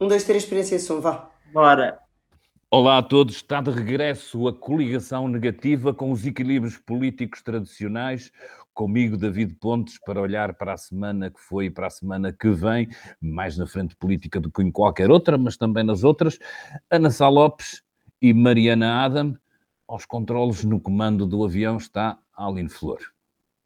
Um, dois, três, experiência som, vá. Bora. Olá a todos, está de regresso a coligação negativa com os equilíbrios políticos tradicionais. Comigo, David Pontes, para olhar para a semana que foi e para a semana que vem, mais na frente política do que em qualquer outra, mas também nas outras. Ana Sá Lopes e Mariana Adam. Aos controles no comando do avião está Aline Flor.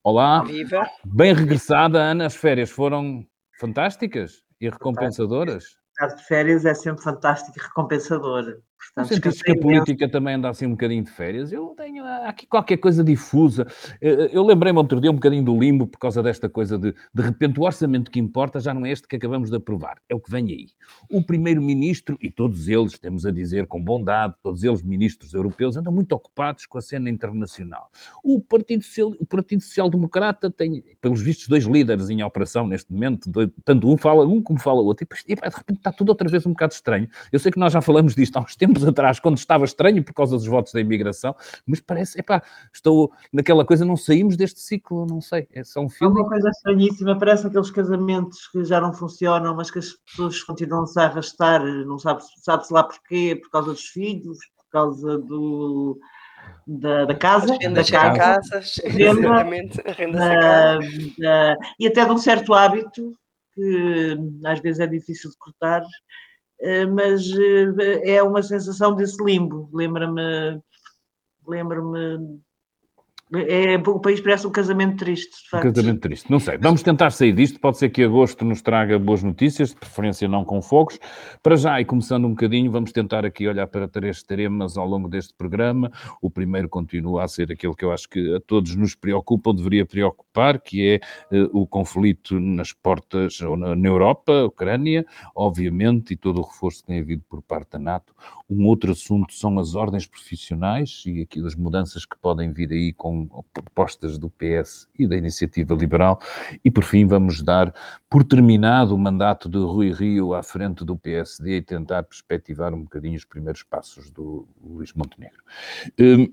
Olá, Viva. bem regressada, Ana. As férias foram fantásticas e recompensadoras. Estar de férias é sempre fantástico e recompensador. Não sentiste que a política também anda assim um bocadinho de férias? Eu tenho aqui qualquer coisa difusa. Eu lembrei-me outro dia um bocadinho do limbo por causa desta coisa de, de repente, o orçamento que importa já não é este que acabamos de aprovar, é o que vem aí. O primeiro-ministro, e todos eles, temos a dizer com bondade, todos eles ministros europeus, andam muito ocupados com a cena internacional. O Partido, Social, o Partido Social Democrata tem, pelos vistos, dois líderes em operação neste momento, dois, tanto um fala um como fala o outro, e, e de repente está tudo outra vez um bocado estranho. Eu sei que nós já falamos disto há uns tempos tempos atrás, quando estava estranho por causa dos votos da imigração, mas parece, epá, estou naquela coisa, não saímos deste ciclo, não sei, é só um filme. É uma coisa estranhíssima, parece aqueles casamentos que já não funcionam, mas que as pessoas continuam-se a arrastar, não sabe-se sabe lá porquê, por causa dos filhos, por causa do... Da, da, casa, Renda da casa, casas, exatamente, da, da, e até de um certo hábito que às vezes é difícil de cortar, mas eh, é uma sensação desse limbo. Lembra-me, lembra-me é, o país parece um casamento triste, de facto. Um casamento triste. Não sei. Vamos tentar sair disto. Pode ser que agosto nos traga boas notícias, de preferência não com fogos. Para já, e começando um bocadinho, vamos tentar aqui olhar para três temas ao longo deste programa. O primeiro continua a ser aquele que eu acho que a todos nos preocupa, ou deveria preocupar, que é uh, o conflito nas portas, ou na, na Europa, Ucrânia, obviamente, e todo o reforço que tem havido por parte da NATO. Um outro assunto são as ordens profissionais e aqui as mudanças que podem vir aí com propostas do PS e da Iniciativa Liberal. E, por fim, vamos dar por terminado o mandato de Rui Rio à frente do PSD e tentar perspectivar um bocadinho os primeiros passos do Luís Montenegro. Hum,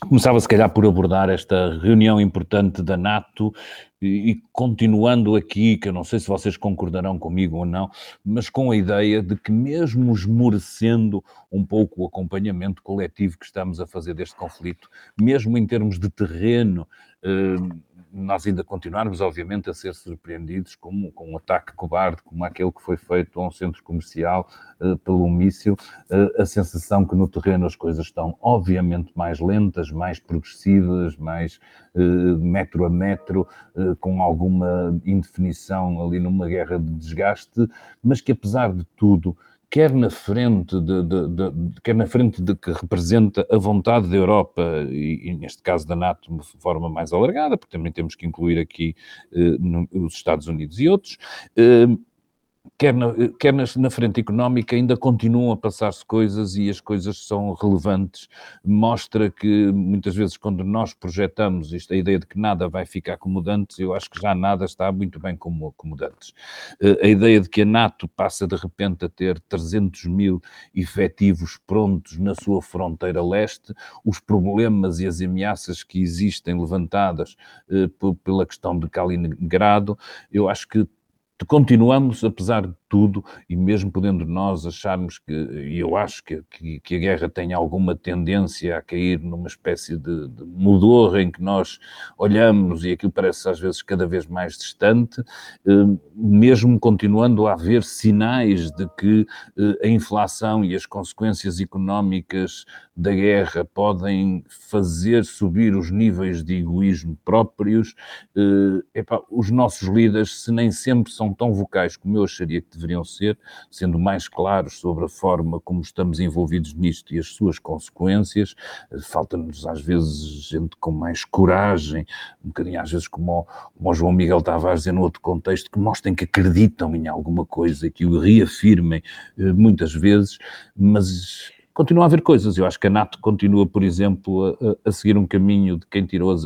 Começava, se calhar, por abordar esta reunião importante da NATO e, e, continuando aqui, que eu não sei se vocês concordarão comigo ou não, mas com a ideia de que, mesmo esmorecendo um pouco o acompanhamento coletivo que estamos a fazer deste conflito, mesmo em termos de terreno, eh, nós ainda continuarmos, obviamente, a ser surpreendidos com, com um ataque cobarde, como aquele que foi feito a um centro comercial uh, pelo míssil, uh, a sensação que no terreno as coisas estão, obviamente, mais lentas, mais progressivas, mais uh, metro a metro, com alguma indefinição ali numa guerra de desgaste, mas que, apesar de tudo, quer na frente de, de, de, quer na frente de que representa a vontade da Europa e, e, neste caso da NATO de forma mais alargada, porque também temos que incluir aqui eh, no, os Estados Unidos e outros, eh, quer na, quer na frente económica ainda continuam a passar-se coisas e as coisas são relevantes. Mostra que muitas vezes quando nós projetamos isto, a ideia de que nada vai ficar como eu acho que já nada está muito bem como, como. Eh, a ideia de que a NATO passa de repente a ter 300 mil efetivos prontos na sua fronteira leste, os problemas e as ameaças que existem levantadas eh, pela questão de Kaliningrado, eu acho que continuamos, apesar de tudo, e mesmo podendo nós acharmos que, e eu acho que, que, que, a guerra tem alguma tendência a cair numa espécie de, de mudor em que nós olhamos e aquilo parece às vezes cada vez mais distante, eh, mesmo continuando a haver sinais de que eh, a inflação e as consequências económicas da guerra podem fazer subir os níveis de egoísmo próprios, eh, os nossos líderes, se nem sempre são tão vocais como eu acharia que deveriam ser, sendo mais claros sobre a forma como estamos envolvidos nisto e as suas consequências. Falta-nos, às vezes, gente com mais coragem, um bocadinho, às vezes, como o, João Miguel Tavares dizer, no outro contexto, que mostrem que acreditam em alguma coisa, que o reafirmem eh, muitas vezes, mas continua a haver coisas. Eu acho que a NATO continua, por exemplo, a, a seguir um caminho de quem tirou as,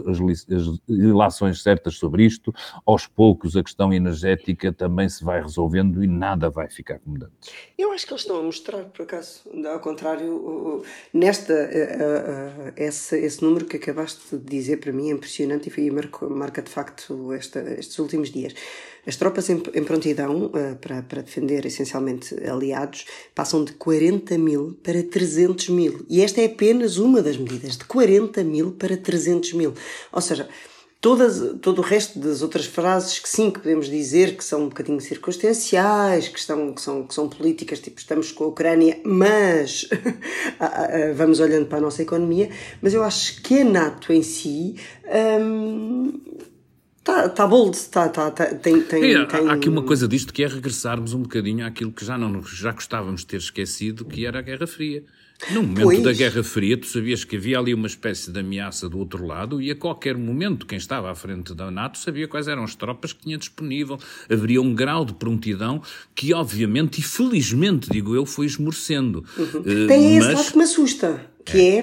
ilações certas sobre isto. Aos poucos, a questão energética também se vai resolvendo e nada vai ficar como antes. Eu acho que eles estão a mostrar, por acaso, ao contrário, nesta, esse, esse número que acabaste de dizer para mim é impressionante e marca, marca de facto esta, estes últimos dias. As tropas em, em prontidão uh, para, para defender essencialmente aliados passam de 40 mil para 300 mil. E esta é apenas uma das medidas, de 40 mil para 300 mil. Ou seja, Todas, todo o resto das outras frases que sim, que podemos dizer que são um bocadinho circunstanciais, que, estão, que, são, que são políticas, tipo estamos com a Ucrânia, mas vamos olhando para a nossa economia, mas eu acho que a NATO em si hum, Está tá bold, tá, tá, tá, tem, tem, tem... Há aqui uma coisa disto que é regressarmos um bocadinho àquilo que já, não, já gostávamos de ter esquecido, que era a Guerra Fria. No momento pois. da Guerra Fria, tu sabias que havia ali uma espécie de ameaça do outro lado e a qualquer momento quem estava à frente da NATO sabia quais eram as tropas que tinha disponível. Haveria um grau de prontidão que, obviamente e felizmente, digo eu, foi esmorecendo. Uhum. Uh, Tem mas... esse lado que me assusta que é,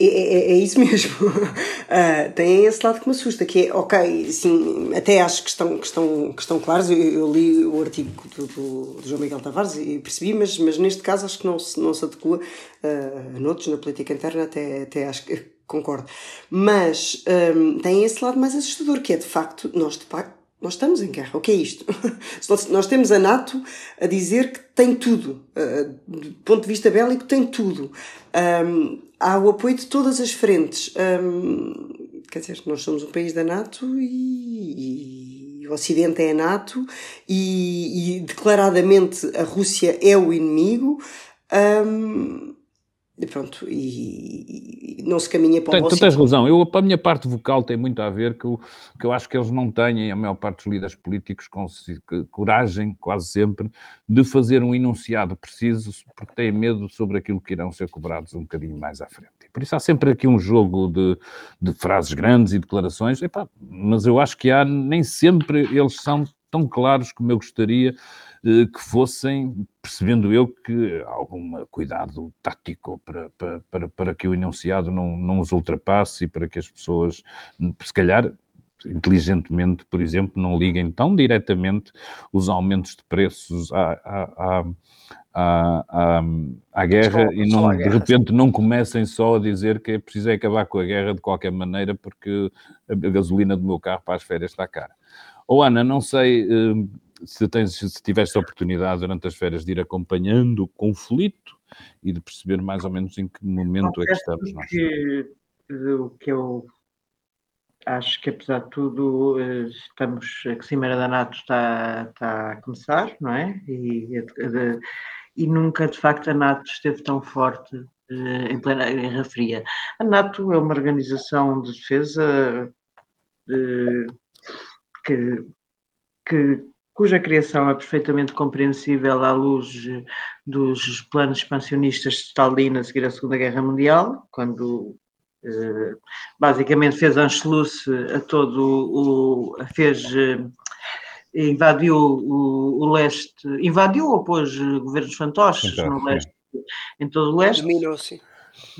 é, é, é isso mesmo. uh, tem esse lado que me assusta, que é, ok, sim, até acho que estão, que estão, que estão claros, eu, eu li o artigo do, do, do, João Miguel Tavares e percebi, mas, mas neste caso acho que não se, não se adequa uh, a noutros, na política interna, até, até acho que concordo. Mas um, tem esse lado mais assustador, que é de facto, nós de facto, nós estamos em guerra. O que é isto? Nós temos a NATO a dizer que tem tudo. Uh, do ponto de vista bélico, tem tudo. Um, há o apoio de todas as frentes. Um, quer dizer, nós somos um país da NATO e, e o Ocidente é a NATO e, e, declaradamente a Rússia é o inimigo. Um, pronto, e, e, não se caminha para o Tu tens razão, eu, a minha parte vocal tem muito a ver que eu, que eu acho que eles não têm, a maior parte dos líderes políticos, com coragem, quase sempre, de fazer um enunciado preciso, porque têm medo sobre aquilo que irão ser cobrados um bocadinho mais à frente. Por isso há sempre aqui um jogo de, de frases grandes e declarações, Epá, mas eu acho que há, nem sempre eles são tão claros como eu gostaria eh, que fossem, percebendo eu que há algum cuidado tático para, para, para que o enunciado não, não os ultrapasse e para que as pessoas, se calhar, inteligentemente, por exemplo, não liguem tão diretamente os aumentos de preços à, à, à, à, à guerra só, e não, guerra, de repente não comecem só a dizer que é preciso acabar com a guerra de qualquer maneira porque a gasolina do meu carro para as férias está cara. Ou Ana, não sei eh, se, tens, se tiveste a oportunidade durante as férias de ir acompanhando o conflito e de perceber mais ou menos em que momento é que estamos nós. Que, o que eu acho que apesar de tudo eh, estamos, a Cimeira da NATO está, está a começar, não é? E, de, e nunca de facto a NATO esteve tão forte eh, em plena Guerra Fria. A NATO é uma organização de defesa de, que, que cuja criação é perfeitamente compreensível à luz dos planos expansionistas de Stalin a seguir à Segunda Guerra Mundial, quando eh, basicamente fez Anschluss a todo o. fez. Eh, invadiu o, o, leste, invadiu ou pôs governos fantoches no leste, em todo o leste. Dominou-se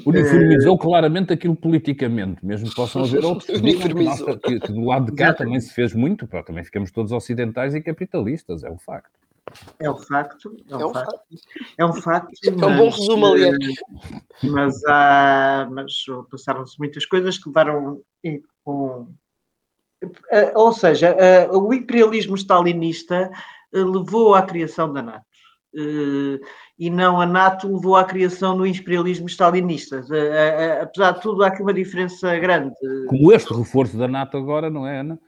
uniformizou uh, claramente aquilo politicamente, mesmo que possam haver outros digam que, que, do lado de cá Exatamente. também se fez muito, pá, também ficamos todos ocidentais e capitalistas, é um facto. É um facto, é um, é um facto. facto. É um facto. É um bom resumo, aliás. Mas, há, mas passaram-se muitas coisas que levaram com. Eh, ou seja, eh, o imperialismo stalinista eh, levou à criação da NATO e não a NATO levou à criação do imperialismo stalinista. Apesar de tudo, há aqui uma diferença grande. Como este reforço da NATO agora, não é, Ana?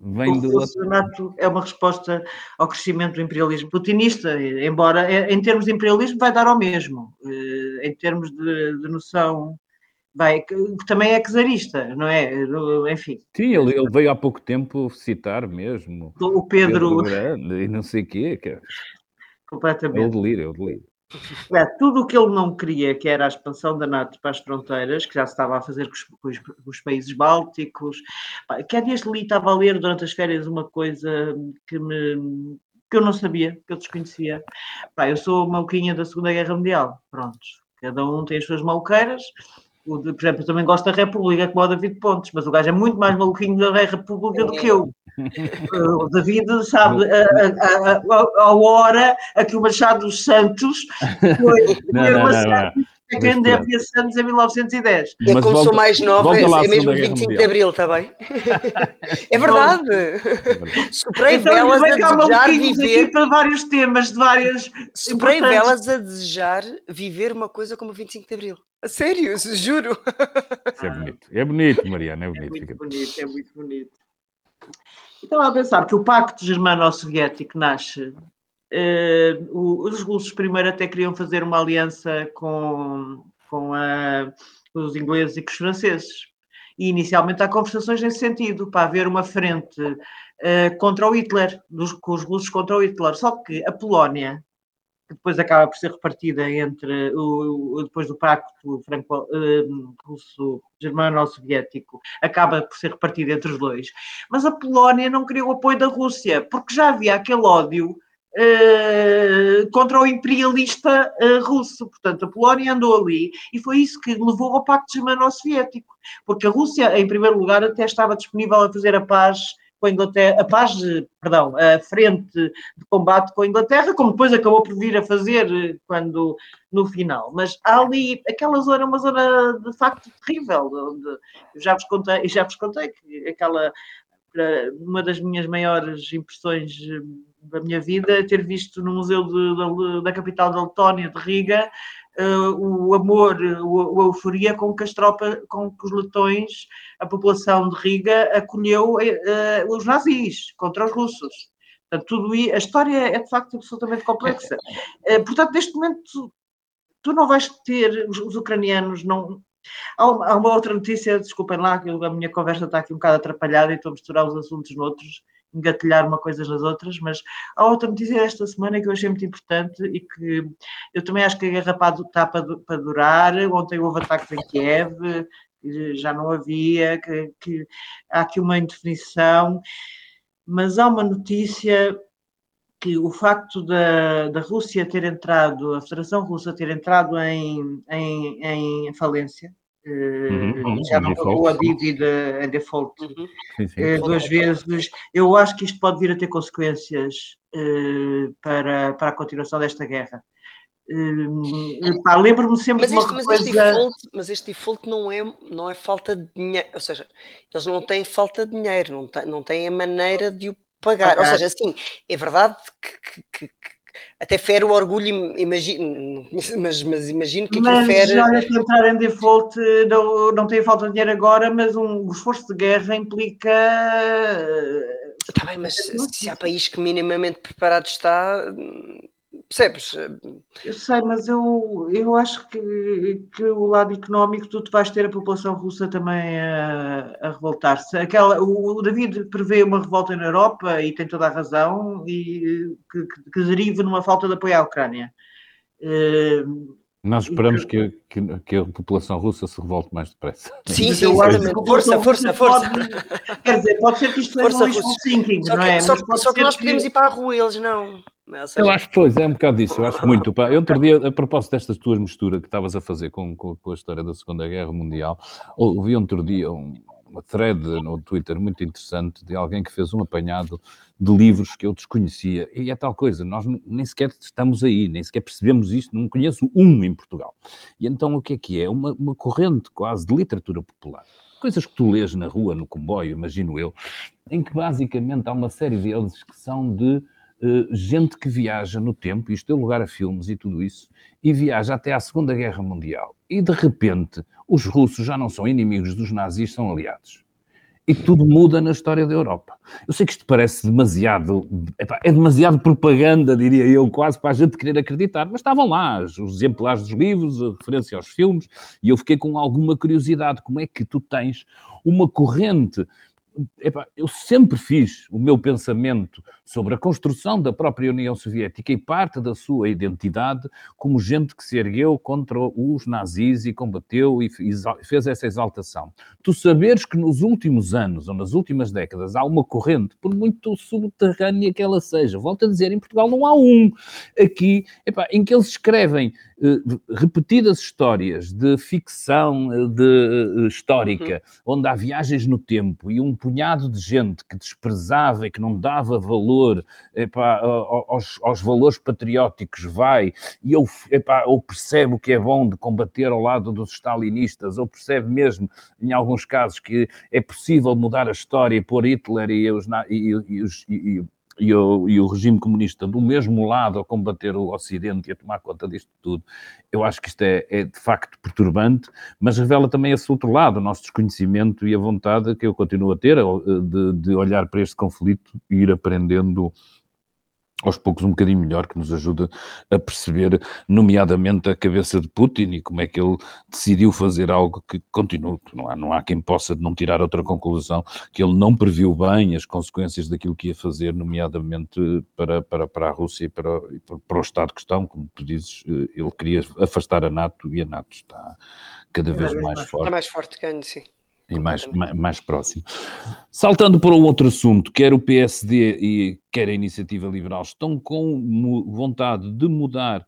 Vem do... da NATO é uma resposta ao crescimento do imperialismo putinista, embora em termos de imperialismo vai dar ao mesmo, eh, em termos de, de noção vai, que também é czarista, não é? Enfim. Sim, ele, ele, veio há pouco tempo citar mesmo. O Pedro. Pedro Grande e não sei o quê. Que é... Completamente. É o delírio, é o delírio. É, tudo o que ele não queria, que era a expansão da NATO para as fronteiras, que já se estava a fazer com os, com os, com os países bálticos, que há dias li, estava a ler durante as férias uma coisa que, me, que eu não sabia, que eu desconhecia. Pá, eu sou maluquinha da Segunda Guerra Mundial, pronto. Cada um tem as suas maluqueiras. Por exemplo, eu também gosto da República, como o David Pontes, mas o gajo é muito mais maluquinho da República do que eu. O David sabe a, a, a, a hora a que o Machado dos Santos foi, não, não, não, é que andei a Santos em 1910. É como volta, sou mais nova, é, é mesmo 25 de Abril, está bem? é verdade. Superei então, velas a desejar viver... para vários temas, de várias... Superei velas a desejar viver uma coisa como 25 de Abril. A sério, juro. Isso é bonito. É bonito, Mariana, é bonito. É muito bonito, é muito bonito. Estava a pensar que o Pacto Germano-Soviético nasce Uh, os russos primeiro até queriam fazer uma aliança com, com a, os ingleses e com os franceses. E inicialmente há conversações nesse sentido, para haver uma frente uh, contra o Hitler, dos, com os russos contra o Hitler. Só que a Polónia, que depois acaba por ser repartida entre o depois do pacto franco, uh, russo germano-soviético, acaba por ser repartida entre os dois. Mas a Polónia não queria o apoio da Rússia, porque já havia aquele ódio Uh, contra o imperialista uh, russo. Portanto, a Polónia andou ali e foi isso que levou ao Pacto Germano-Soviético, porque a Rússia, em primeiro lugar, até estava disponível a fazer a paz com a Inglaterra, a paz, perdão, a frente de combate com a Inglaterra, como depois acabou por vir a fazer eh, quando no final. Mas ali, aquela zona é uma zona de facto terrível, onde eu já vos contei, já vos contei que aquela uma das minhas maiores impressões da minha vida ter visto no Museu de, da, da, capital da Letónia, de Riga, uh, o amor, o, a euforia com que as tropas, com que os letões, a população de Riga acolheu uh, os nazis contra os russos. Portanto, tudo a história é de facto absolutamente complexa. Uh, portanto, neste momento, tu, tu não vais ter, os, os ucranianos não, Há uma outra notícia, desculpem lá, que a minha conversa está aqui um bocado atrapalhada e estou a misturar os assuntos noutros engatilhar uma coisa nas outras, mas há outra notícia desta semana que eu achei muito importante e que eu também acho que a guerra está para durar. Ontem houve ataques em Kiev, já não havia, que, que há aqui uma indefinição, mas há uma notícia que o facto da, da Rússia ter entrado, a Federação Russa ter entrado em, em, em falência, Uhum, já não pagou a dívida em default uhum. sim, sim. Uh, duas vezes. Eu acho que isto pode vir a ter consequências uh, para, para a continuação desta guerra. Uh, Lembro-me sempre mas este, de uma mas coisa. Este default, mas este default não é, não é falta de dinheiro, ou seja, eles não têm falta de dinheiro, não, têm, não têm a maneira de o pagar. pagar. Ou seja, assim, é verdade que, que, que até fere o orgulho, imagino, mas, mas imagino que mas, fere... olha, que entrar em default não, não tem falta de dinheiro agora, mas um esforço de guerra implica... Está bem, mas se há país que minimamente preparado está, Percebes? Eu sei, mas eu, eu acho que, que o lado económico tu vais ter a população russa também a, a revoltar-se. Aquela, o, o, David prevê uma revolta na Europa e tem toda a razão, e que, que, que deriva numa falta de apoio à Ucrânia. Uh, nós esperamos que, que, que, a população russa se revolte mais depressa. Sim, sim, exatamente. Força, força, força. Pode, quer dizer, pode ser que isto seja um wishful thinking, não é? Só, só que nós podemos ir para a rua, eles não. Eu acho que pois, é um bocado disso, eu acho muito. Pá. Eu outro dia, a propósito destas tuas misturas que estavas a fazer com, com, com, a história da Segunda Guerra Mundial, ouvi outro dia um, uma thread no Twitter muito interessante de alguém que fez um apanhado de livros que eu desconhecia. E é tal coisa, nós nem sequer estamos aí, nem sequer percebemos isto, não conheço um em Portugal. E então o que é que é? Uma, uma corrente quase de literatura popular. Coisas que tu lês na rua, no comboio, imagino eu, em que basicamente há uma série deles que são de Uh, gente que viaja no tempo, isto deu lugar a filmes e tudo isso, e viaja até à Segunda Guerra Mundial. E de repente, os russos já não são inimigos dos nazis, são aliados e tudo muda na história da Europa. Eu sei que isto parece demasiado, é demasiado propaganda, diria eu, quase para a gente querer acreditar, mas estavam lá os exemplares dos livros, a referência aos filmes, e eu fiquei com alguma curiosidade, como é que tu tens uma corrente Epá, eu sempre fiz o meu pensamento sobre a construção da própria União Soviética e parte da sua identidade como gente que se ergueu contra os nazis e combateu e fez essa exaltação. Tu saberes que nos últimos anos ou nas últimas décadas há uma corrente, por muito subterrânea que ela seja, volto a dizer, em Portugal não há um aqui, epá, em que eles escrevem eh, repetidas histórias de ficção eh, de, uh, histórica, uhum. onde há viagens no tempo e um punhado de gente que desprezava e que não dava valor epá, aos, aos, valores patrióticos vai e ou, epá, ou percebe o que é bom de combater ao lado dos stalinistas, ou percebe mesmo, em alguns casos, que é possível mudar a história e pôr Hitler e os, e, e, e, e o, e o regime comunista do mesmo lado a combater o Ocidente e a tomar conta disto tudo, eu acho que isto é, é, de facto perturbante, mas revela também esse outro lado, o nosso desconhecimento e a vontade que eu continuo a ter de, de olhar para este conflito e ir aprendendo aos poucos um bocadinho melhor, que nos ajuda a perceber, nomeadamente, a cabeça de Putin e como é que ele decidiu fazer algo que continua, não há, não há quem possa não tirar outra conclusão, que ele não previu bem as consequências daquilo que ia fazer, nomeadamente para, para, para a Rússia e para, para o Estado que estão, como tu dizes, eh, ele queria afastar a NATO e a NATO está cada vez mais forte. Está mais forte que antes, sim e mais, mais, mais, próximo. Saltando para um outro assunto, quer o PSD e quer a Iniciativa Liberal estão com vontade de mudar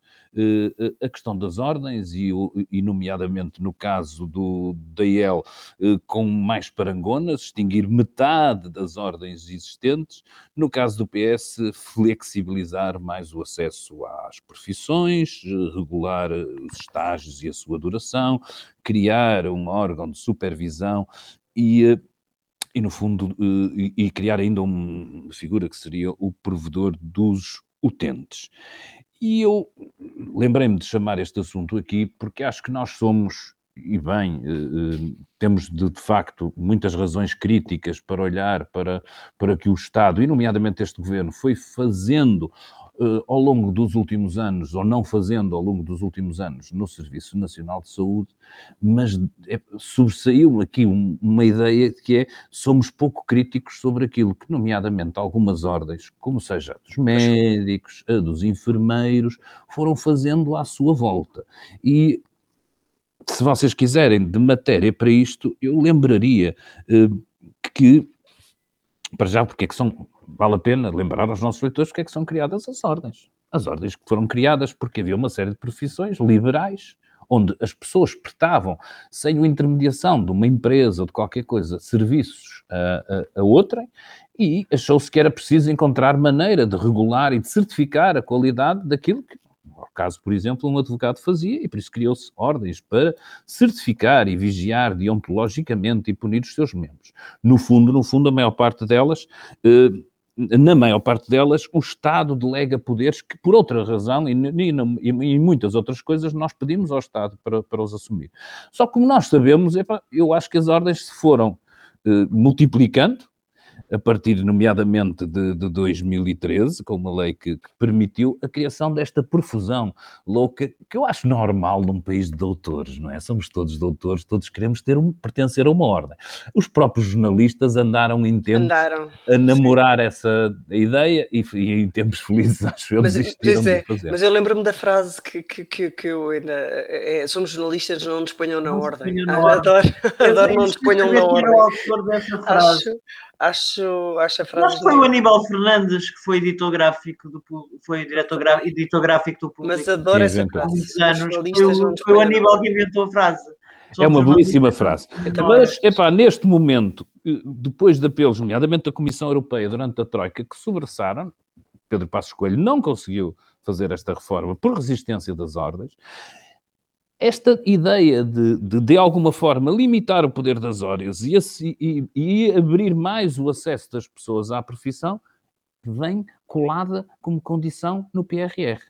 a questão das ordens e, e, nomeadamente no caso do DAEL, uh, com mais parangonas, extinguir metade das ordens existentes. No caso do PS, flexibilizar mais o acesso às profissões, regular os estágios e a sua duração, criar um órgão de supervisão e, eh, e no fundo, eh, e, criar ainda uma figura que seria o provedor dos utentes. E eu lembrei-me de chamar este assunto aqui porque acho que nós somos, e bem, eh, temos de, de, facto muitas razões críticas para olhar para, para que o Estado, e nomeadamente este governo, foi fazendo uh, ao longo dos últimos anos, ou não fazendo ao longo dos últimos anos, no Serviço Nacional de Saúde, mas é, sobressaiu aqui um, uma ideia que é somos pouco críticos sobre aquilo que, nomeadamente, algumas ordens, como seja a dos médicos, a dos enfermeiros, foram fazendo à sua volta. E se vocês quiserem de matéria para isto, eu lembraria uh, que, para já, porque é que são vale a pena lembrar aos nossos leitores porque é que são criadas as ordens. As ordens que foram criadas porque havia uma série de profissões liberais onde as pessoas prestavam, sem a intermediação de uma empresa ou de qualquer coisa, serviços a, a, a outrem, e achou-se que era preciso encontrar maneira de regular e de certificar a qualidade daquilo que, no caso, por exemplo, um advogado fazia, e por isso criou-se ordens para certificar e vigiar deontologicamente e punir os seus membros. No fundo, no fundo, a maior parte delas eh, na maior parte delas, o Estado delega poderes que, por outra razão, e, muitas outras coisas, nós pedimos ao Estado para, para os assumir. Só que, como nós sabemos, epa, eu acho que as ordens se foram eh, multiplicando, a partir, nomeadamente, de, de 2013, com uma lei que, que, permitiu a criação desta profusão louca, que eu acho normal num país de doutores, não é? Somos todos doutores, todos queremos ter um, pertencer a uma ordem. Os próprios jornalistas andaram em tempos andaram. a namorar Sim. essa ideia e, e, em tempos felizes, acho eu, mas, desistiram é, de fazer. Mas eu lembro-me da frase que, que, que, que eu ainda... É, somos jornalistas, não nos ponham na não ordem. Ah, adoro, adoro não nos ponham na ordem. Acho, Acho, acho a frase. Acho que foi o Aníbal Fernandes que foi editor gráfico do foi diretor gráfico, editor gráfico do público. Mas adoro essa frase. Anos. Foi, o, foi o Aníbal que inventou a frase. é uma belíssima frase. Mas, epá, neste momento, eh, depois de apelos, nomeadamente da Comissão Europeia durante a Troika, que sobressaram, Pedro Passos Coelho não conseguiu fazer esta reforma por resistência das ordens, esta ideia de, de, de alguma forma, limitar o poder das ordens e, e, e, abrir mais o acesso das pessoas à profissão, vem colada como condição no PRR.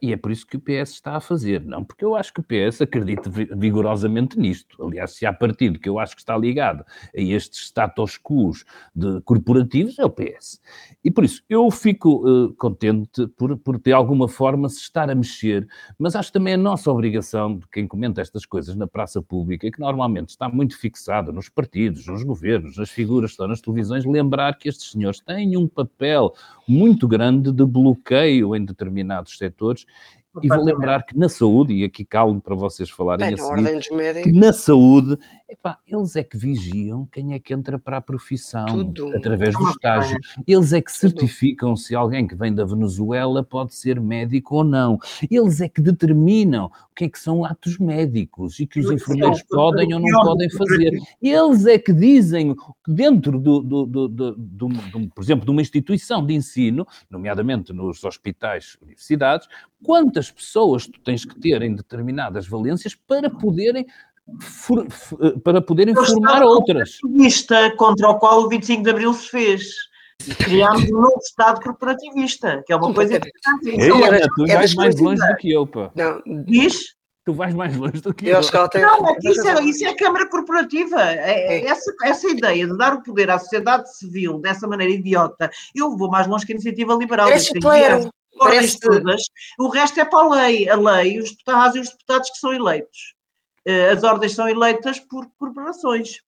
E é por isso que o PS está a fazer, não porque eu acho que o PS acredita vigorosamente nisto. Aliás, se há partido que eu acho que está ligado a estes status quo de corporativos, é o PS. E por isso eu fico uh, contente por, por de alguma forma se estar a mexer, mas acho também a nossa obrigação de quem comenta estas coisas na praça pública, que normalmente está muito fixada nos partidos, nos governos, nas figuras que estão nas televisões, lembrar que estes senhores têm um papel muito grande de bloqueio em determinados setores e vou lembrar que na saúde, e aqui calmo para vocês falarem assim, que na saúde, epá, eles é que vigiam quem é que entra para a profissão, Tudo. através do estágio. Eles é que certificam se alguém que vem da Venezuela pode ser médico ou não. Eles é que determinam o que é que são atos médicos e que os enfermeiros podem ou não podem fazer. Eles é que dizem que dentro, do, do, do, do, do, do por exemplo, de uma instituição de ensino, nomeadamente nos hospitais, universidades, quantas pessoas tu tens que ter em determinadas valências para poderem for, para poderem formar outras. Corporativista contra o qual o 25 de Abril se fez. Criámos um novo Estado corporativista, que é uma coisa importante. Ei, é, tu é vais mais longe do que eu, pá. Não. Diz? Tu vais mais longe do que eu. eu. Tem... Não, é isso, é, isso é a Câmara Corporativa. É, é, essa, essa ideia de dar o poder à sociedade civil dessa maneira idiota, eu vou mais longe que a iniciativa liberal. Parece claro ordens todas, o resto é para a lei. A lei, os deputados e os deputados que são eleitos. Eh, as ordens são eleitas por corporações.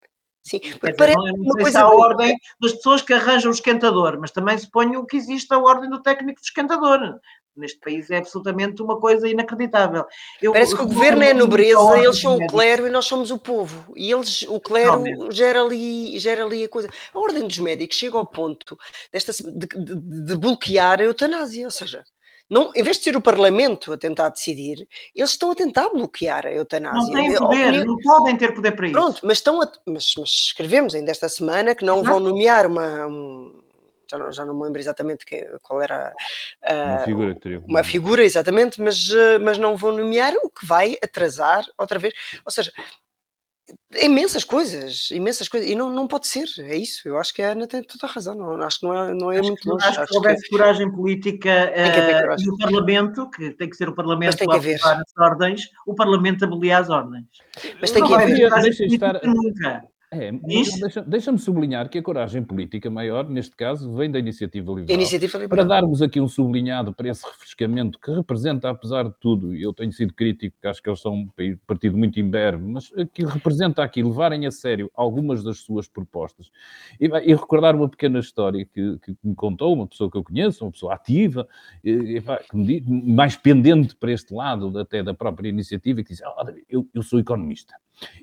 Sim, porque parece não, não uma coisa a ordem das pessoas que arranjam o esquentador, mas também suponho que existe a ordem do técnico do esquentador. Neste país é absolutamente uma coisa inacreditável. Eu, Parece que o governo é nobreza, eles são o clero e nós somos o povo. E eles, o clero gera ali, gera ali a coisa. A ordem dos médicos chega ao ponto desta, de, de, de bloquear a eutanásia, ou seja, não, em vez de ser o Parlamento a tentar decidir, eles estão a tentar bloquear a eutanásia. Não têm poder, não podem ter poder para isso. Pronto, mas, estão a, mas, mas escrevemos ainda esta semana que não vão nomear uma, um, já não, já não me lembro exatamente que, qual era uh, uma figura que teria uma figura exatamente, mas, uh, mas não vão nomear o que vai atrasar outra vez. Ou seja, imensas coisas, imensas coisas, e não, não pode ser, é isso. Eu acho que a Ana tem toda a razão, não, acho que não é, não é acho muito longe. Acho, acho que houvesse que... coragem política uh, no Parlamento, que tem que ser o Parlamento a aprovar as ordens, o Parlamento abolia as ordens. Mas tem que haver. Deixa estar. Nunca. É, deixa-me deixa sublinhar que a coragem política maior, neste caso, vem da iniciativa liberal. iniciativa liberal. Para darmos aqui um sublinhado para esse refrescamento que representa, apesar de tudo, e eu tenho sido crítico, acho que eles são um partido muito imberbe, mas que representa aqui levarem a sério algumas das suas propostas. E, e recordar uma pequena história que, que, me contou uma pessoa que eu conheço, uma pessoa ativa, e, que me diz, mais pendente para este lado até da própria iniciativa, que diz: oh, eu, eu sou economista.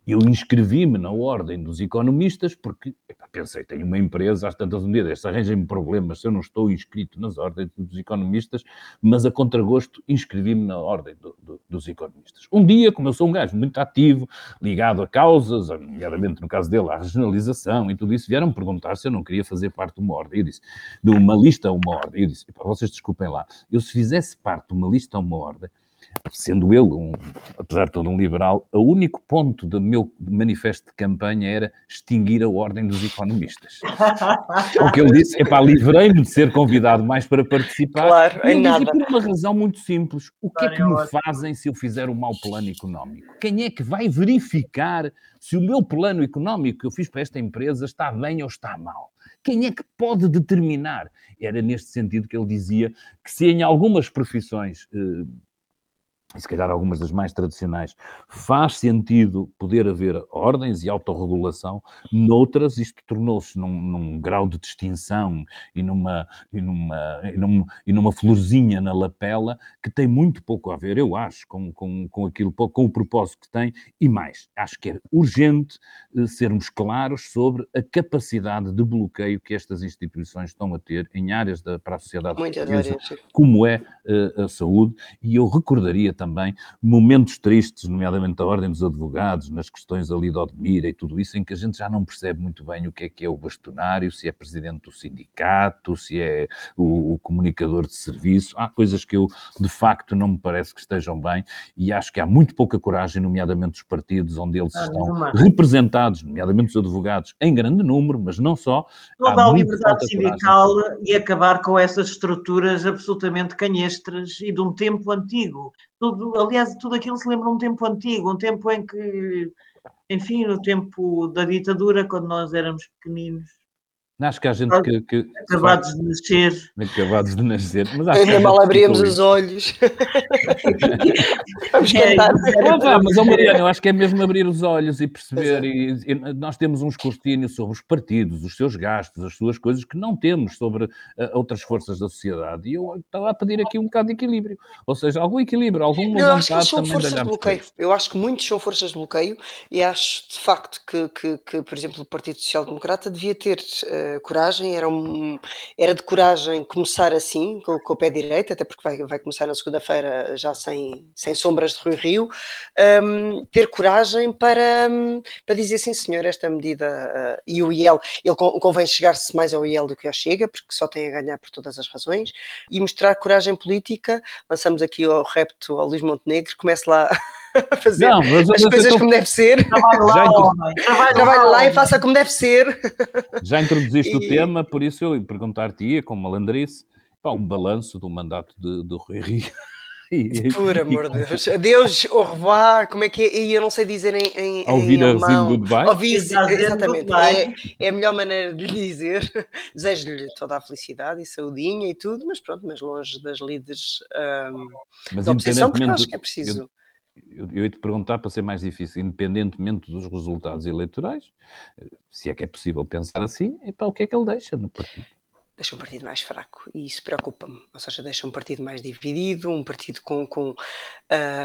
Eu inscrevi-me na ordem dos economistas porque pensei, tenho uma empresa, às tantas medidas, arranjem-me problemas se eu não estou inscrito nas ordens dos economistas, mas a contragosto inscrevi-me na ordem do, do, dos economistas. Um dia, como eu sou um gajo muito ativo, ligado a causas, nomeadamente no caso dele, à regionalização e tudo isso, vieram-me perguntar se eu não queria fazer parte de uma ordem. Eu disse, de uma lista a uma ordem. Eu disse, vocês desculpem lá, eu se fizesse parte de uma lista a uma ordem, sendo ele, um, apesar de todo um liberal, o único ponto do meu manifesto de campanha era extinguir a ordem dos economistas. o que ele disse, é pá, livrei-me de ser convidado mais para participar. Claro, em nada. por uma razão muito simples. O que é que me fazem se eu fizer um mau plano económico? Quem é que vai verificar se o meu plano económico que eu fiz para esta empresa está bem ou está mal? Quem é que pode determinar? Era neste sentido que ele dizia que se em algumas profissões eh, e se calhar algumas das mais tradicionais, faz sentido poder haver ordens e autorregulação, noutras. Isto tornou-se num, num, grau de distinção e numa, e, numa, e, numa, e numa florzinha na lapela que tem muito pouco a ver, eu acho, com, com, com aquilo, com o propósito que tem, e mais, acho que é urgente eh, sermos claros sobre a capacidade de bloqueio que estas instituições estão a ter em áreas da, para a sociedade portuguesa, como é uh, a saúde, e eu recordaria também momentos tristes, nomeadamente da Ordem dos Advogados, nas questões ali de Odmira e tudo isso, em que a gente já não percebe muito bem o que é que é o bastonário, se é presidente do sindicato, se é o, o comunicador de serviço. Há coisas que eu, de facto, não me parece que estejam bem e acho que há muito pouca coragem, nomeadamente dos partidos onde eles ah, estão representados, nomeadamente os advogados, em grande número, mas não só. Toda a liberdade sindical e acabar com essas estruturas absolutamente canhestras e de um tempo antigo. Tudo, aliás, tudo aquilo se lembra um tempo antigo, um tempo em que, enfim, no tempo da ditadura, quando nós éramos pequeninos, Acho que há gente que. que acabados de nascer. Acabados de nascer. Mas Ainda mal abríamos os olhos. Vamos cantar. É, mas, oh, Mariana, eu acho que é mesmo abrir os olhos e perceber. E, e, nós temos um escrutínio sobre os partidos, os seus gastos, as suas coisas, que não temos sobre uh, outras forças da sociedade. E eu estava a pedir aqui um bocado de equilíbrio. Ou seja, algum equilíbrio, alguma não, acho que são forças de bloqueio. Eu acho que muitos são forças de bloqueio e acho, de facto, que, que, que por exemplo, o Partido Social Democrata devia ter. Uh, coragem, era, um, era de coragem começar assim, com, com o pé direito, até porque vai, vai começar na segunda-feira já sem, sem sombras de Rui Rio, um, ter coragem para, um, para dizer sim senhor, esta medida uh, e o IEL, ele convém chegar-se mais ao IEL do que ao Chega, porque só tem a ganhar por todas as razões, e mostrar coragem política, lançamos aqui o repto ao Luís Montenegro, comece lá fazer não, as coisas tô... como deve ser. Trabalhe lá, já Trabalhe lá e faça como deve ser. Já introduziste e... o tema, por isso eu perguntar-te-ia, como malandrice, pá, um balanço do mandato de, do Rui Rio. Por amor de Deus. Adeus, au revoir, como é que é? E eu não sei dizer em, em, Ouvir em alemão. goodbye. Ouvir, exatamente. É, é, a melhor maneira de lhe dizer. Desejo-lhe toda a felicidade e saudinha e tudo, mas pronto, mas longe das líderes um, mas da oposição, porque acho que é preciso. Eu eu, ia te perguntar para ser mais difícil, independentemente dos resultados eleitorais, se é que é possível pensar assim, e para o que é que ele deixa no partido? Deixa um partido mais fraco e isso preocupa-me. Ou seja, deixa um partido mais dividido, um partido com, com,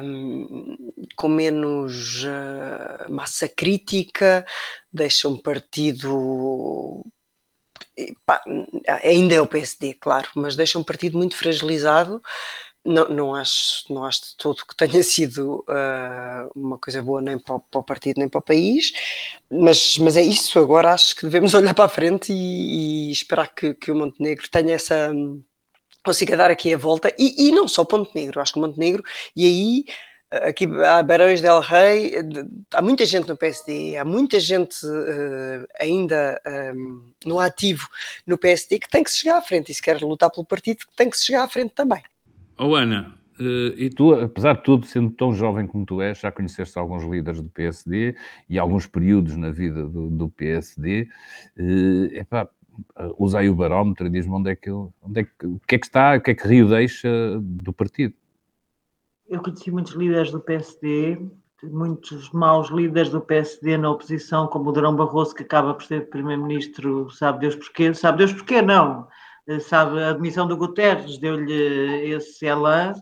um, com menos uh, massa crítica, deixa um partido ainda é o PSD, claro, mas deixa um partido muito fragilizado não, não, acho, não acho de todo que tenha sido uh, uma coisa boa nem para o, para o, partido nem para o país, mas, mas é isso. Agora acho que devemos olhar para a frente e, e esperar que, que, o Montenegro tenha essa. consiga dar aqui a volta. E, e não só o Montenegro, acho que Montenegro, e aí aqui há Barões del Rei, há muita gente no PSD, há muita gente uh, ainda um, no ativo no PSD que tem que se chegar à frente e se quer lutar pelo partido tem que se chegar à frente também. Oh Ana, uh, e tu, apesar de tudo, sendo tão jovem como tu és, já conheceste alguns líderes do PSD e alguns períodos na vida do, do PSD. Uh, epá, usa aí o barómetro e diz-me onde é que, onde é que, o que é que está, o que é que Rio deixa do partido. Eu conheci muitos líderes do PSD, muitos maus líderes do PSD na oposição, como o Durão Barroso, que acaba por ser primeiro-ministro, sabe Deus porquê, sabe Deus porquê não, eh, sabe, a admissão do Guterres deu-lhe esse elan,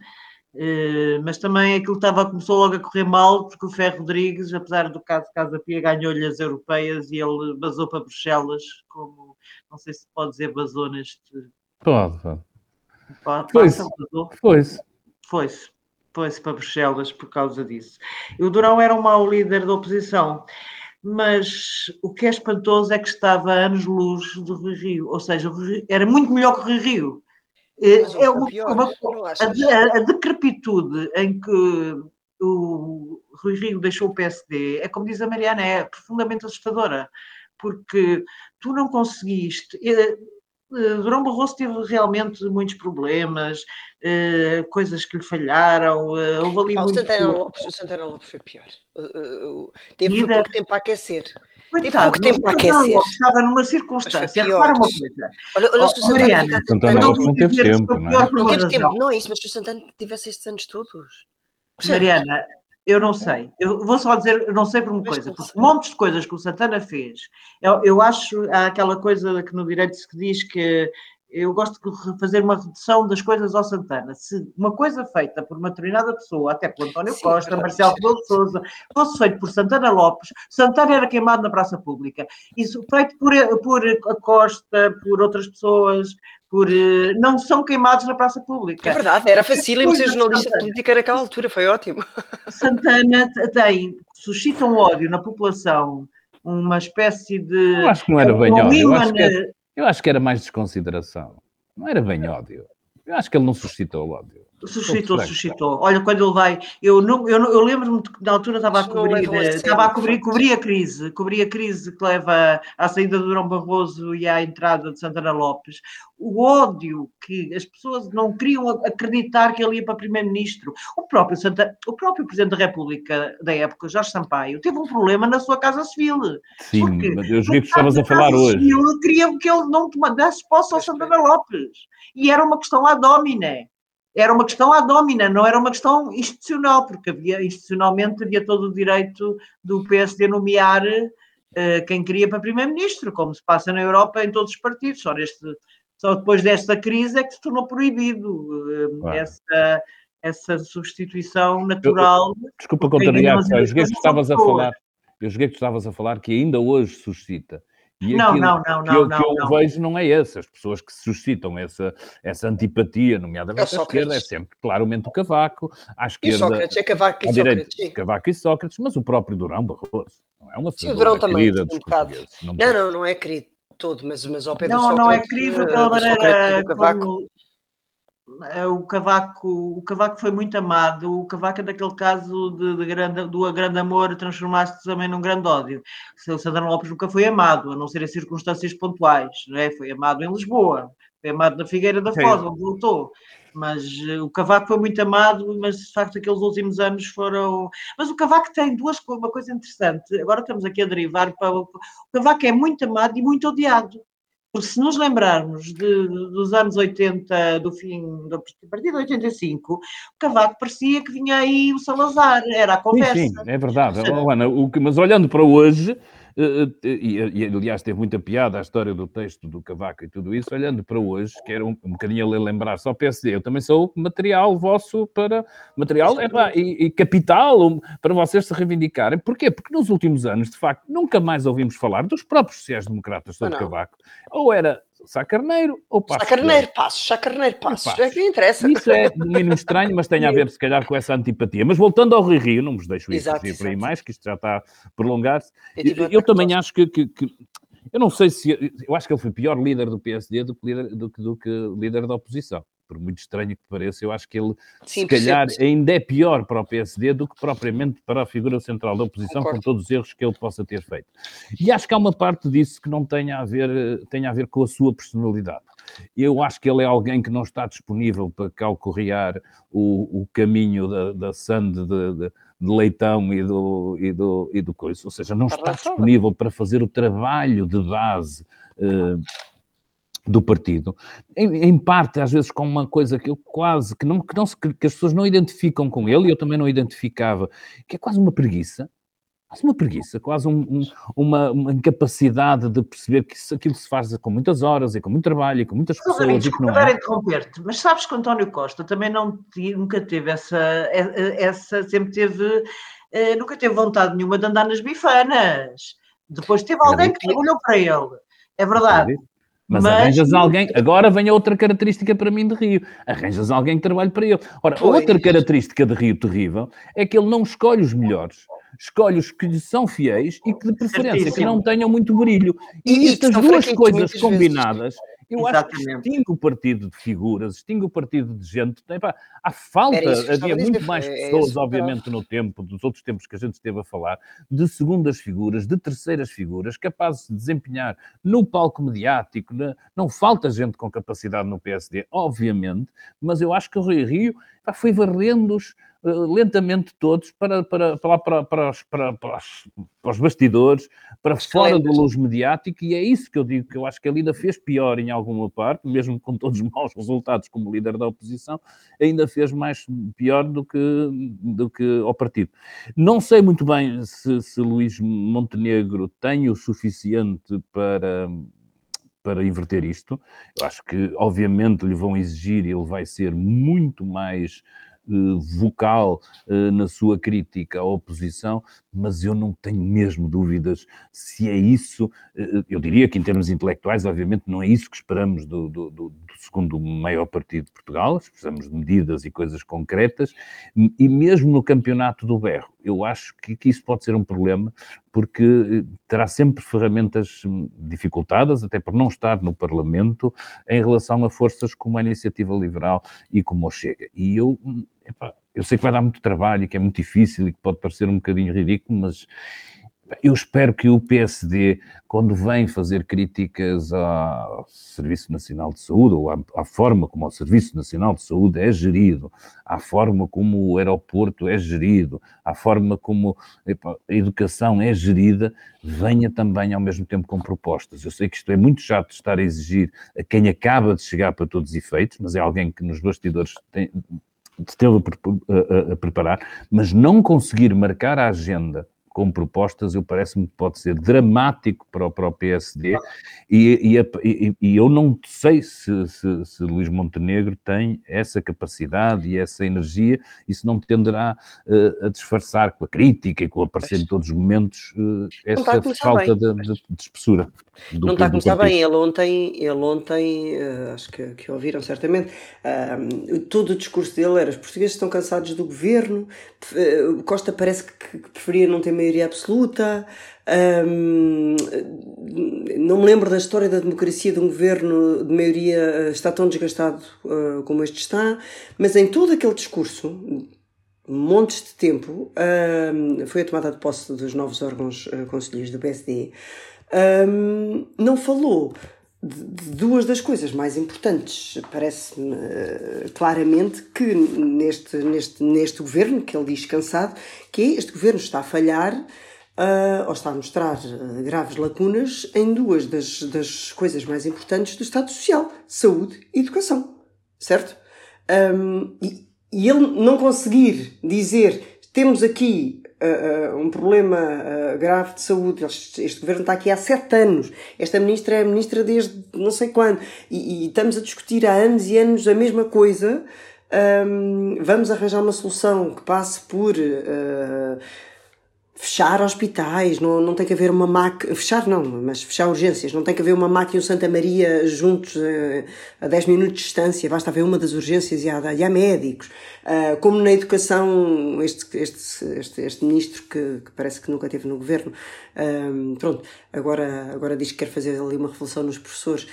eh, mas também aquilo estava, começou logo a correr mal, porque o Ferro Rodrigues, apesar do caso Casa Pia, ganhou-lhe as europeias e ele basou para Bruxelas, como, não sei se pode dizer basou neste... Pode, pode. pode foi-se, foi-se. Foi-se, foi-se para Bruxelas por causa disso. E o Durão era um mau líder da oposição mas o que é espantoso é que estava a anos-luz do Rui Rio, ou seja, era muito melhor que o Rui Rio. É, é uma, uma, a, a, decrepitude em que o Rui Rio deixou o PSD é, como diz a Mariana, é profundamente assustadora, porque tu não conseguiste. Eh, eh, Durão Barroso teve realmente muitos problemas, uh, coisas que lhe falharam. Uh, houve ali oh, muito... Santana Lopes, o Santana Lopes foi pior. Uh, teve Vida... pouco tempo a aquecer. Coitado, teve pouco tempo a aquecer. Estava numa circunstância. Repara uma coisa. Olha, olha oh, se o Santana, Mariana, Santana Lopes não teve tempo. Não, é? não teve tempo, não é isso, mas se o Santana tivesse estes anos todos. Mariana, eu não sei. Eu vou só dizer, eu não sei por uma coisa. Porque montes de coisas que o Santana fez. Eu, eu acho, há aquela coisa que no direito se diz que eu gosto de fazer uma redução das coisas ao Santana. Se uma coisa feita por uma determinada pessoa, até por António Sim, Costa, Marcelo Rebelo de Sousa, fosse feito por Santana Lopes, Santana era queimado na praça pública. Isso feito por, por a Costa, por outras pessoas, por, eh, não são queimados na praça pública. É verdade, era facílimo ser jornalista Santana. política naquela altura, foi ótimo. Santana tem, suscita um ódio na população, uma espécie de. Eu acho que não era bem ódio. Eu acho que era, mais desconsideração. Não era bem ódio. Eu acho que ele não suscitou ódio. Suscitou, suscitou. Olha, quando ele vai, eu, não, eu, eu lembro-me que na altura estava a cobrir, estava a cobrir, cobrir a crise, cobrir a crise que leva à saída do Durão Barroso e à entrada de Santana Lopes. O ódio que as pessoas não queriam acreditar que ele ia para primeiro-ministro. O próprio, Santa, o próprio Presidente da República da época, Jorge Sampaio, teve um problema na sua Casa Civil. Sim, mas eu vi que estavas a falar hoje. Civil, queria que ele não tomasse posse ao Santana Lopes. E era uma questão à domine era uma questão à domina, não era uma questão institucional, porque havia, institucionalmente havia todo o direito do PSD nomear uh, quem queria para primeiro-ministro, como se passa na Europa em todos os partidos. Só, neste, só depois desta crise é que se tornou proibido uh, essa, essa substituição natural. Eu, desculpa contrariar, eu joguei que estavas a falar. Eu joguei que estavas a falar que ainda hoje suscita e não, não, não, que eu, não, que eu não. vejo não é esse. As pessoas que suscitam essa, essa antipatia, nomeadamente é à esquerda, é sempre claramente o Cavaco, à esquerda... E Sócrates, é Cavaco e Sócrates. Direita, Cavaco e Sócrates, mas o próprio Durão Barroso. Não é uma Sim, o Durão também, um bocado. Não, não, não é querido todo, mas, mas ao Pedro não, Sócrates... Não, é querido pela maneira como, o Cavaco, o Cavaco foi muito amado. O Cavaco é daquele caso de, de grande, do grande amor transformar-se também num grande ódio. O Santana Lopes nunca foi amado, a não ser em circunstâncias pontuais. Não é? Foi amado em Lisboa, foi amado na Figueira da Foz, onde voltou. Mas uh, o Cavaco foi muito amado, mas de facto aqueles últimos anos foram. Mas o Cavaco tem duas uma coisa interessante. Agora estamos aqui a derivar para o Cavaco é muito amado e muito odiado. Porque se nos lembrarmos de, dos anos 80, do fim, do, a partir de 85, o Cavaco parecia que vinha aí o Salazar, era a conversa. Sim, sim é verdade. Ana, o que, mas olhando para hoje, e, e, aliás teve muita piada a história do texto do Cavaco e tudo isso, olhando para hoje, que era um, um bocadinho a lembrar só PSD, eu também sou material vosso para, material epá, e, e capital para vocês se reivindicarem. Porquê? Porque nos últimos anos, de facto, nunca mais ouvimos falar dos próprios sociais-democratas sobre Cavaco. Ou era Sá Carneiro ou Passos? Sá Carneiro, Passos, Sá Carneiro, Passos. É que interessa. Isso é no mínimo estranho, mas tem a ver, se calhar, com essa antipatia. Mas voltando ao Rio Rio, não vos deixo ir por aí mais, que isto já está a prolongar-se. Eu, eu também acho que, que, que, Eu não sei se. Eu acho que ele foi pior líder do PSD do que líder, do, do que líder da oposição por muito estranho que pareça, eu acho que ele, Sim, se calhar, ainda é pior para o PSD do que propriamente para a figura central da oposição, Concordo. com todos os erros que ele possa ter feito. E acho que há uma parte disso que não tem a ver, tem a, ver com a sua personalidade. Eu acho que ele é alguém que não está disponível para calcorrear o, o caminho da, da sande de, de, de, leitão e do, e, do, e do coisa, ou seja, não está disponível para fazer o trabalho de base. Uh, do partido, em, em, parte, às vezes, com uma coisa que eu quase, que, não, que, não se, que as pessoas não identificam com ele, e eu também não identificava, que é quase uma preguiça, quase uma preguiça, quase um, um, uma, uma, incapacidade de perceber que isso, aquilo se faz com muitas horas, e com muito trabalho, e com muitas pessoas, e que não é. interromper-te, mas sabes que António Costa também não, nunca teve essa, essa sempre teve, eh, nunca teve vontade nenhuma de andar nas bifanas, depois teve alguém que olhou para ele, é verdade. Mas, Mas, arranjas alguém. Agora vem a outra característica para mim de Rio. Arranjas alguém que trabalhe para ele. Ora, a outra característica de Rio terrível é que ele não escolhe os melhores. Escolhe os que lhe são fiéis e que, de preferência, Certíssimo. que não tenham muito brilho. E, e estas duas coisas combinadas. Vezes eu Exatamente. acho que extingue o partido de figuras, extingue o partido de gente. Epá, há falta, havia muito dizer, mais pessoas, é obviamente, no tempo, dos outros tempos que a gente esteve a falar, de segundas figuras, de terceiras figuras, capazes de desempenhar no palco mediático. Na... Não falta gente com capacidade no PSD, obviamente, mas eu acho que o Rio Rio foi varrendo-os lentamente todos para, para, para, para, para, os, para, para, os, para os bastidores, para fora do luz mediático, e é isso que eu digo, que eu acho que ele ainda fez pior em alguma parte, mesmo com todos os maus resultados como líder da oposição, ainda fez mais pior do que, do que ao partido. Não sei muito bem se, se Luís Montenegro tem o suficiente para para inverter isto. Eu acho que, obviamente, lhe vão exigir, ele vai ser muito mais eh, vocal eh, na sua crítica à oposição, mas eu não tenho mesmo dúvidas se é isso. Eh, eu diria que, em termos intelectuais, obviamente, não é isso que esperamos do, do, do segundo maior partido de Portugal, precisamos de medidas e coisas concretas, e mesmo no campeonato do berro, eu acho que, que, isso pode ser um problema, porque terá sempre ferramentas dificultadas, até por não estar no Parlamento, em relação a forças como a Iniciativa Liberal e como o Chega. E eu epá, eu sei que vai dar muito trabalho que é muito difícil e que pode parecer um bocadinho ridículo, mas eu espero que o PSD, quando vem fazer críticas ao Serviço Nacional de Saúde, ou à, à, forma como o Serviço Nacional de Saúde é gerido, à forma como o aeroporto é gerido, à forma como epa, a educação é gerida, venha também ao mesmo tempo com propostas. Eu sei que isto é muito chato de estar a exigir a quem acaba de chegar para todos os efeitos, mas é alguém que nos bastidores tem, esteve a, a, a preparar, mas não conseguir marcar a agenda com propostas, eu parece-me que pode ser dramático para o, para o PSD e, e, e, e, eu não sei se, se, se, Luís Montenegro tem essa capacidade e essa energia. E se não tenderá uh, a disfarçar com a crítica e com o aparecer em todos os momentos uh, essa falta de, de, de, espessura. Não está a começar bem, ele ontem, ele ontem uh, acho que, que ouviram certamente, todo o discurso dele era os portugueses estão cansados do governo, Costa parece que, que preferia não ter maioria absoluta. Um, não me lembro da história da democracia de um governo de maioria eh, está tão desgastado uh, como este está, mas em todo aquele discurso, montes de tempo, foi a tomada de posse dos novos órgãos uh, conselheiros do PSD, um, não falou de duas das coisas mais importantes. Parece-me uh, claramente que neste, neste, neste governo, que ele diz cansado, que este governo está a falhar uh, ou está a mostrar uh, graves lacunas em duas das, das coisas mais importantes do Estado Social: saúde e educação. Certo? Um, e, e ele não conseguir dizer temos aqui uh, um problema uh, grave de saúde. Este, governo está aqui há sete anos. Esta ministra é ministra desde não sei quando. E, e estamos a discutir há anos e anos a mesma coisa. Um, vamos arranjar uma solução que passe por fechar hospitais, não, não tem que haver uma máquina, fechar não, mas fechar urgências, não tem que haver uma máquina e um Santa Maria juntos uh, a 10 minutos de distância, basta haver uma das urgências e há, e há médicos. Uh, como na educação, este, este, este, este ministro que, que, parece que nunca esteve no governo, uh, pronto, agora, agora diz que quer fazer ali uma revolução nos professores,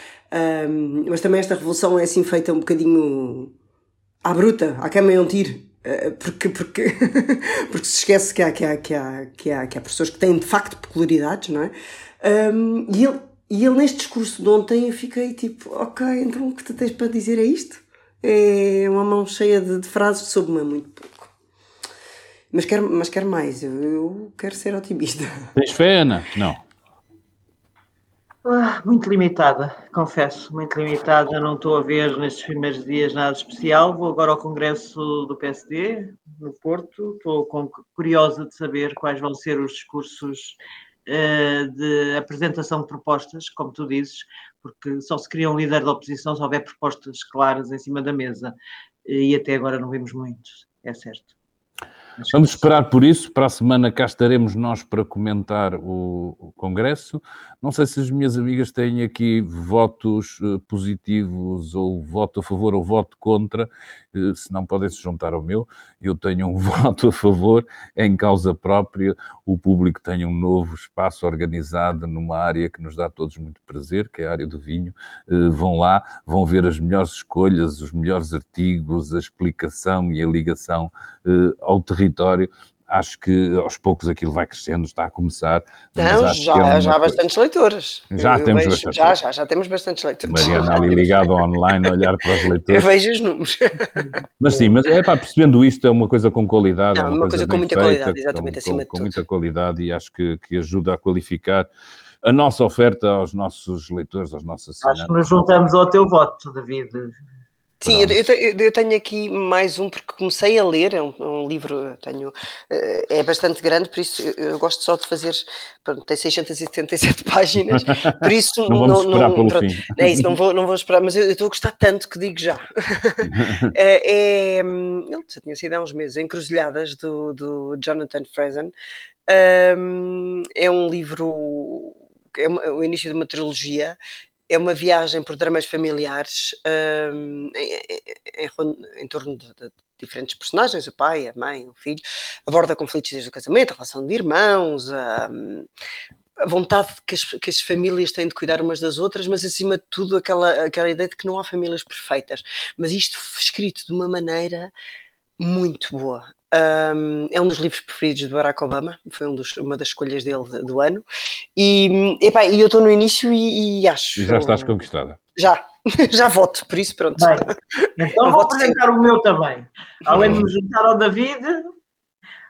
mas também esta revolução é assim feita um bocadinho à bruta, à cama e um tiro. Eh, porque, porque, porque se esquece que há, que, há, que, há, que, há, que há pessoas que têm de facto peculiaridades, não é? Um, e, ele, e ele, neste discurso de ontem, eu fiquei tipo, ok, então o que tu tens para dizer é isto? É uma mão cheia de, de frases sobre-me muito pouco. Mas quero, mas quero mais, eu, eu quero ser otimista. Tens fé, Ana? Não. Ah, muito limitada, confesso, muito limitada. Não estou a ver nestes primeiros dias nada especial. Vou agora ao Congresso do PSD, no Porto. Estou curiosa de saber quais vão ser os discursos uh, de apresentação de propostas, como tu dizes, porque só se cria um líder da oposição se houver propostas claras em cima da mesa. E até agora não vimos muito, é certo. Vamos esperar por isso. Para a semana cá estaremos nós para comentar o, o Congresso. Não sei se as minhas amigas têm aqui votos uh, positivos ou voto a favor ou voto contra, uh, se não podem se juntar ao meu. Eu tenho um voto a favor em causa própria. O público tem um novo espaço organizado numa área que nos dá a todos muito prazer, que é a área do vinho. Uh, vão lá, vão ver as melhores escolhas, os melhores artigos, a explicação e a ligação ao território território. Acho que aos poucos aquilo vai crescendo, está a começar. Não, já, é já há bastantes leitores. Já eu temos vejo, bastantes. Já, já, já temos bastantes leitores. Mariana ali ligada online a olhar para os leitores. Eu vejo os números. Mas sim, mas é pá, percebendo isto, é uma coisa com qualidade. Não, é uma, uma coisa, coisa com muita feita, qualidade, exatamente com, acima com, de com tudo. muita qualidade e acho que, que ajuda a qualificar a nossa oferta aos nossos leitores, aos nossos assinantes. Acho que nos juntamos ao teu voto, David. Sim, eu, eu, tenho aqui mais um porque comecei a ler, é um, um, livro tenho, eh, é bastante grande, por isso eu gosto só de fazer, pronto, tem 677 páginas, por isso não, não, não pronto, é isso, não vou, não vou esperar, mas eu, eu estou a gostar tanto que digo já. é, é, ele já tinha sido há uns meses, Encruzilhadas, do, do Jonathan Franzen, um, é um livro, é o início de uma trilogia, é uma viagem por dramas familiares um, em, em, em, em, torno de, de, diferentes personagens, o pai, a mãe, o filho, aborda conflitos desde o casamento, a relação de irmãos, a, a vontade que as, que as, famílias têm de cuidar umas das outras, mas acima de tudo aquela, aquela ideia de que não há famílias perfeitas. Mas isto escrito de uma maneira muito boa. Um, é um dos livros preferidos de Barack Obama, foi um dos, uma das escolhas dele do ano. E, epá, eu estou no início e, e acho. E já estás conquistada. Já, já voto, por isso pronto. Bem, então vou apresentar sempre. o meu também. Além de me juntar ao David,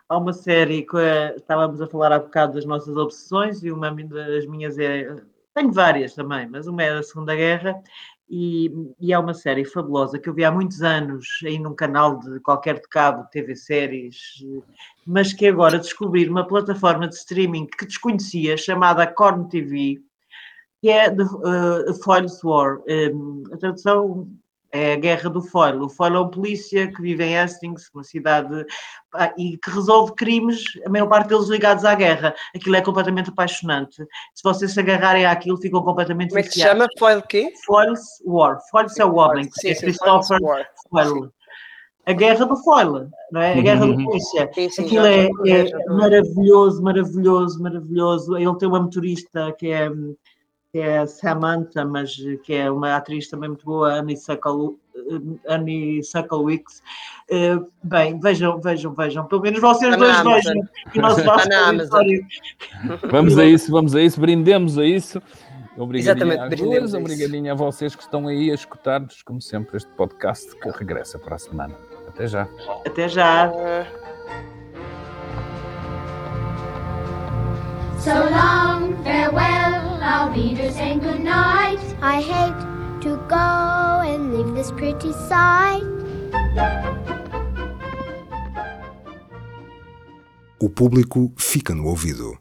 há uma série que uh, estávamos a falar há bocado das nossas obsessões e uma das minhas é. Tenho várias também, mas uma é da Segunda Guerra e, e, é uma série fabulosa que eu vi há muitos anos aí num canal de qualquer de cabo, TV séries, mas que agora descobri uma plataforma de streaming que desconhecia, chamada Corn TV, que é The uh, Foils War. Um, a tradução é a guerra do foil. O foil é um polícia que vive em Hastings, uma cidade, e que resolve crimes, a maior parte deles ligados à guerra. Aquilo é completamente apaixonante. Se vocês se agarrarem àquilo, ficam completamente Como é que se chama? Foil quê? Foils War. Foils é o homem, que é Christopher Foil. A guerra do foil, não é? A guerra do uhum. polícia. Sim, sim, Aquilo é, é maravilhoso, maravilhoso, maravilhoso. Ele tem uma motorista que é que é a Samantha, mas que é uma atriz também muito boa, Annie, Suckle, Annie Sucklewicks. Uh, bem, vejam, vejam, vejam. Pelo menos vocês dois vejam. vamos a isso, vamos a isso, brindemos a isso. Obrigadinho Exatamente, duas, obrigadinho a vocês que estão aí a escutar-nos, como sempre, este podcast que regressa para a semana. Até já. Até já. So long, farewell, I'll be just saying goodnight. I hate to go and leave this pretty sight. O público fica no ouvido.